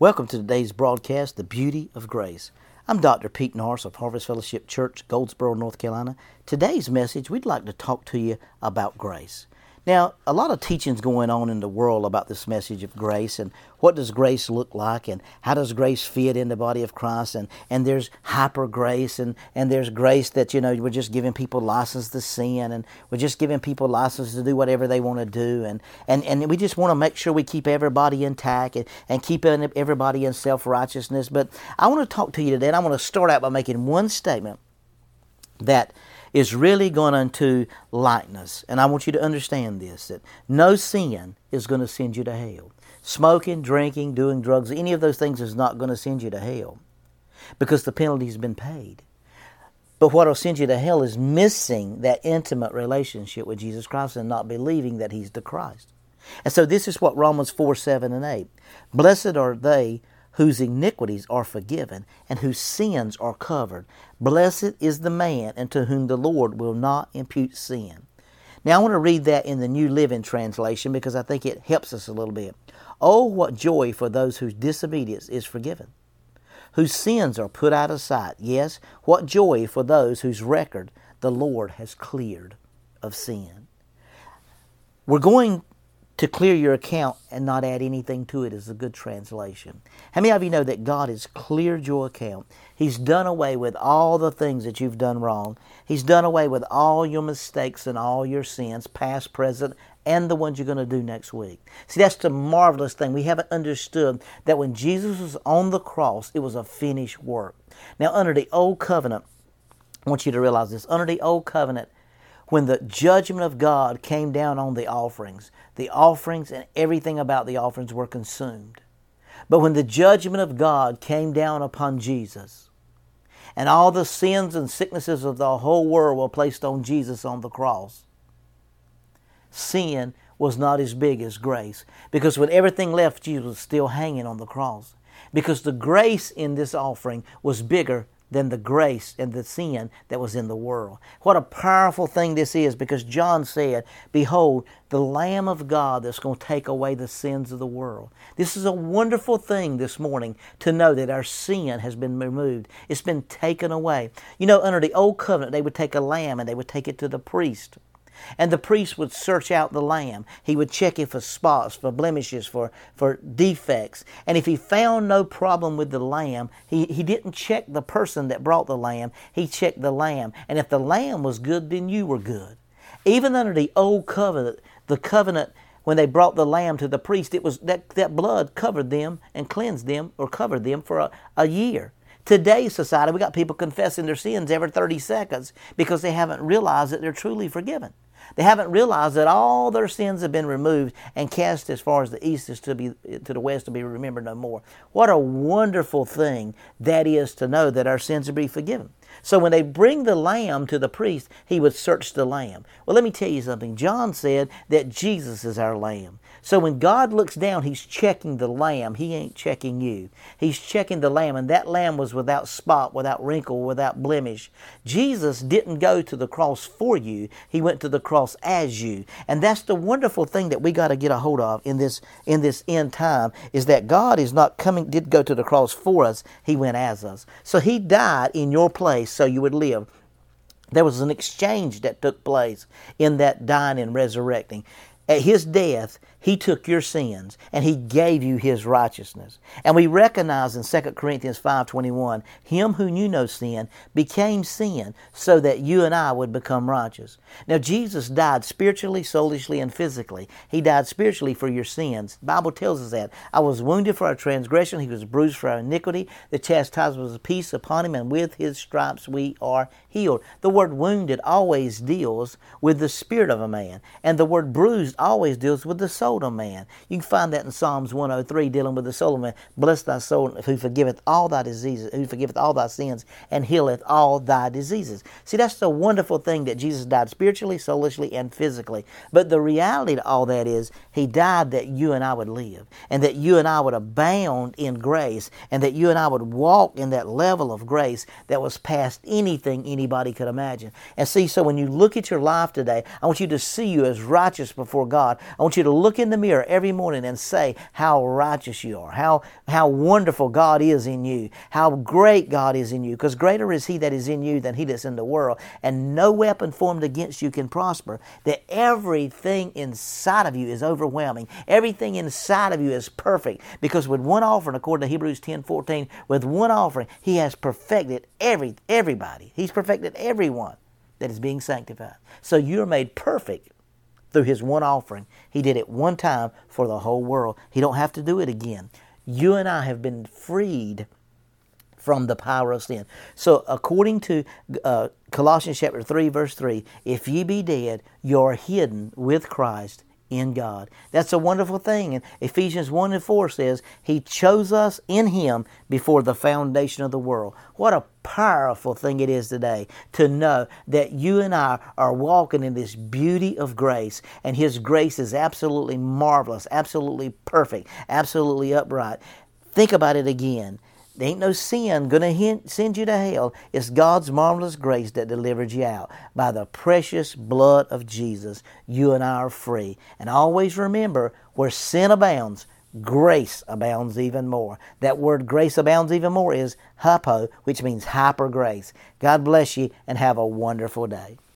Welcome to today's broadcast, The Beauty of Grace. I'm Dr. Pete Norris of Harvest Fellowship Church, Goldsboro, North Carolina. Today's message, we'd like to talk to you about grace. Now, a lot of teachings going on in the world about this message of grace and what does grace look like and how does grace fit in the body of Christ and, and there's hyper grace and, and there's grace that, you know, we're just giving people license to sin and we're just giving people license to do whatever they want to do and, and, and we just want to make sure we keep everybody intact and, and keep everybody in self-righteousness. But I want to talk to you today and I want to start out by making one statement that is really going to lighten us. And I want you to understand this that no sin is going to send you to hell. Smoking, drinking, doing drugs, any of those things is not going to send you to hell because the penalty's been paid. But what will send you to hell is missing that intimate relationship with Jesus Christ and not believing that He's the Christ. And so this is what Romans 4 7 and 8. Blessed are they whose iniquities are forgiven and whose sins are covered. Blessed is the man unto whom the Lord will not impute sin. Now I want to read that in the New Living Translation because I think it helps us a little bit. Oh, what joy for those whose disobedience is forgiven, whose sins are put out of sight. Yes, what joy for those whose record the Lord has cleared of sin. We're going to clear your account and not add anything to it is a good translation. How many of you know that God has cleared your account? He's done away with all the things that you've done wrong. He's done away with all your mistakes and all your sins, past, present, and the ones you're going to do next week. See, that's the marvelous thing. We haven't understood that when Jesus was on the cross, it was a finished work. Now, under the old covenant, I want you to realize this under the old covenant, when the judgment of God came down on the offerings, the offerings and everything about the offerings were consumed. But when the judgment of God came down upon Jesus, and all the sins and sicknesses of the whole world were placed on Jesus on the cross, sin was not as big as grace. Because when everything left, Jesus was still hanging on the cross. Because the grace in this offering was bigger than the grace and the sin that was in the world. What a powerful thing this is because John said, Behold, the Lamb of God that's going to take away the sins of the world. This is a wonderful thing this morning to know that our sin has been removed. It's been taken away. You know, under the old covenant, they would take a lamb and they would take it to the priest. And the priest would search out the lamb. He would check it for spots, for blemishes, for, for defects. And if he found no problem with the lamb, he, he didn't check the person that brought the lamb, he checked the lamb. And if the lamb was good, then you were good. Even under the old covenant, the covenant when they brought the lamb to the priest, it was that, that blood covered them and cleansed them or covered them for a, a year. Today's society, we got people confessing their sins every 30 seconds because they haven't realized that they're truly forgiven. They haven't realized that all their sins have been removed and cast as far as the east is to be to the west to be remembered no more. What a wonderful thing that is to know that our sins are be forgiven. So when they bring the lamb to the priest, he would search the lamb. Well, let me tell you something. John said that Jesus is our lamb. So when God looks down, He's checking the lamb. He ain't checking you. He's checking the lamb, and that lamb was without spot, without wrinkle, without blemish. Jesus didn't go to the cross for you. He went to the cross as you. And that's the wonderful thing that we got to get a hold of in this in this end time is that God is not coming did go to the cross for us. He went as us. So He died in your place so you would live. There was an exchange that took place in that dying and resurrecting. At his death, he took your sins and he gave you his righteousness. And we recognize in 2 Corinthians 5:21, him who knew no sin became sin so that you and I would become righteous. Now Jesus died spiritually, soulishly and physically. He died spiritually for your sins. The Bible tells us that. I was wounded for our transgression, he was bruised for our iniquity. The chastisement was peace upon him and with his stripes we are healed. The word wounded always deals with the spirit of a man, and the word bruised always deals with the soul soul of man. You can find that in Psalms 103 dealing with the soul of man. Bless thy soul who forgiveth all thy diseases, who forgiveth all thy sins and healeth all thy diseases. See, that's the wonderful thing that Jesus died spiritually, soulishly, and physically. But the reality to all that is he died that you and I would live and that you and I would abound in grace and that you and I would walk in that level of grace that was past anything anybody could imagine. And see, so when you look at your life today, I want you to see you as righteous before God. I want you to look in the mirror every morning and say how righteous you are, how, how wonderful God is in you, how great God is in you, because greater is He that is in you than He that's in the world, and no weapon formed against you can prosper, that everything inside of you is overwhelming. Everything inside of you is perfect, because with one offering, according to Hebrews 10 14, with one offering, He has perfected every, everybody. He's perfected everyone that is being sanctified. So you're made perfect through his one offering. He did it one time for the whole world. He don't have to do it again. You and I have been freed from the power of sin. So according to uh, Colossians chapter 3 verse 3, if ye be dead, you're hidden with Christ in God. That's a wonderful thing. And Ephesians 1 and 4 says, He chose us in Him before the foundation of the world. What a powerful thing it is today to know that you and I are walking in this beauty of grace, and His grace is absolutely marvelous, absolutely perfect, absolutely upright. Think about it again. There ain't no sin going to send you to hell. It's God's marvelous grace that delivered you out. By the precious blood of Jesus, you and I are free. And always remember, where sin abounds, grace abounds even more. That word grace abounds even more is hypo, which means hyper grace. God bless you and have a wonderful day.